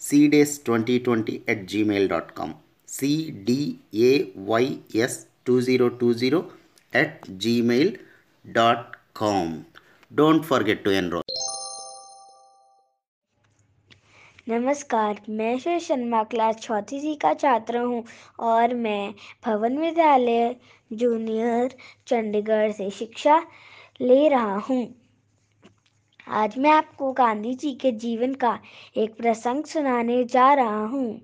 cdays2020 at gmail.com cdays2020 at gmail.com don't forget to enroll. नमस्कार, मैं Shri Sharma class चौथी सी का छात्र हूँ और मैं भवन विद्यालय जूनियर चंडीगढ़ से शिक्षा ले रहा हूँ। आज मैं आपको गांधी जी के जीवन का एक प्रसंग सुनाने जा रहा हूँ।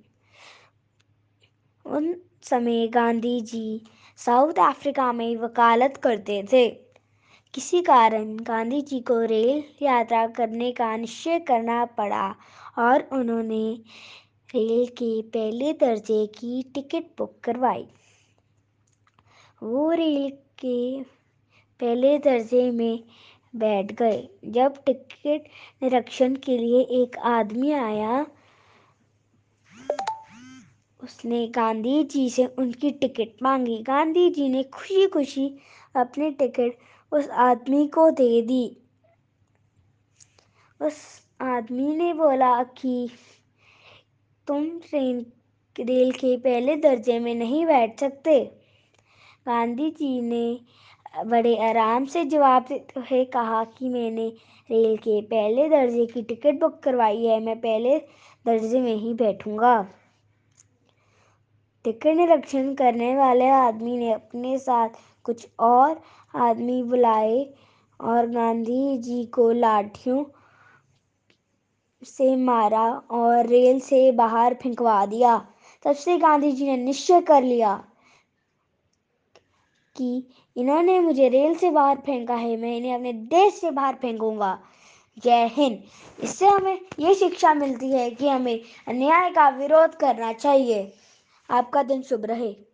उन समय गांधी जी साउथ अफ्रीका में वकालत करते थे। किसी कारण गांधी जी को रेल यात्रा करने का निश्चय करना पड़ा और उन्होंने रेल के पहले दर्जे की टिकट बुक करवाई। वो रेल के पहले दर्जे में बैठ गए। जब टिकट निरीक्षण के लिए एक आदमी आया, उसने गांधी जी से उनकी टिकट मांगी। गांधी जी ने खुशी खुशी अपनी टिकट उस आदमी को दे दी। उस आदमी ने बोला कि, तुम ट्रेन, रेल के पहले दर्जे में नहीं बैठ सकते। गांधी जी ने बड़े आराम से जवाब देते हुए कहा कि मैंने रेल के पहले दर्जे की टिकट बुक करवाई है, मैं पहले दर्जे में ही बैठूँगा। टिकट निरीक्षण करने वाले आदमी ने अपने साथ कुछ और आदमी बुलाए और गांधी जी को लाठियों से मारा और रेल से बाहर फेंकवा दिया। तब से गांधी जी ने निश्चय कर लिया कि इन्होंने मुझे रेल से बाहर फेंका है, मैं इन्हें अपने देश से बाहर फेंकूँगा। जय हिंद। इससे हमें ये शिक्षा मिलती है कि हमें अन्याय का विरोध करना चाहिए। आपका दिन शुभ रहे।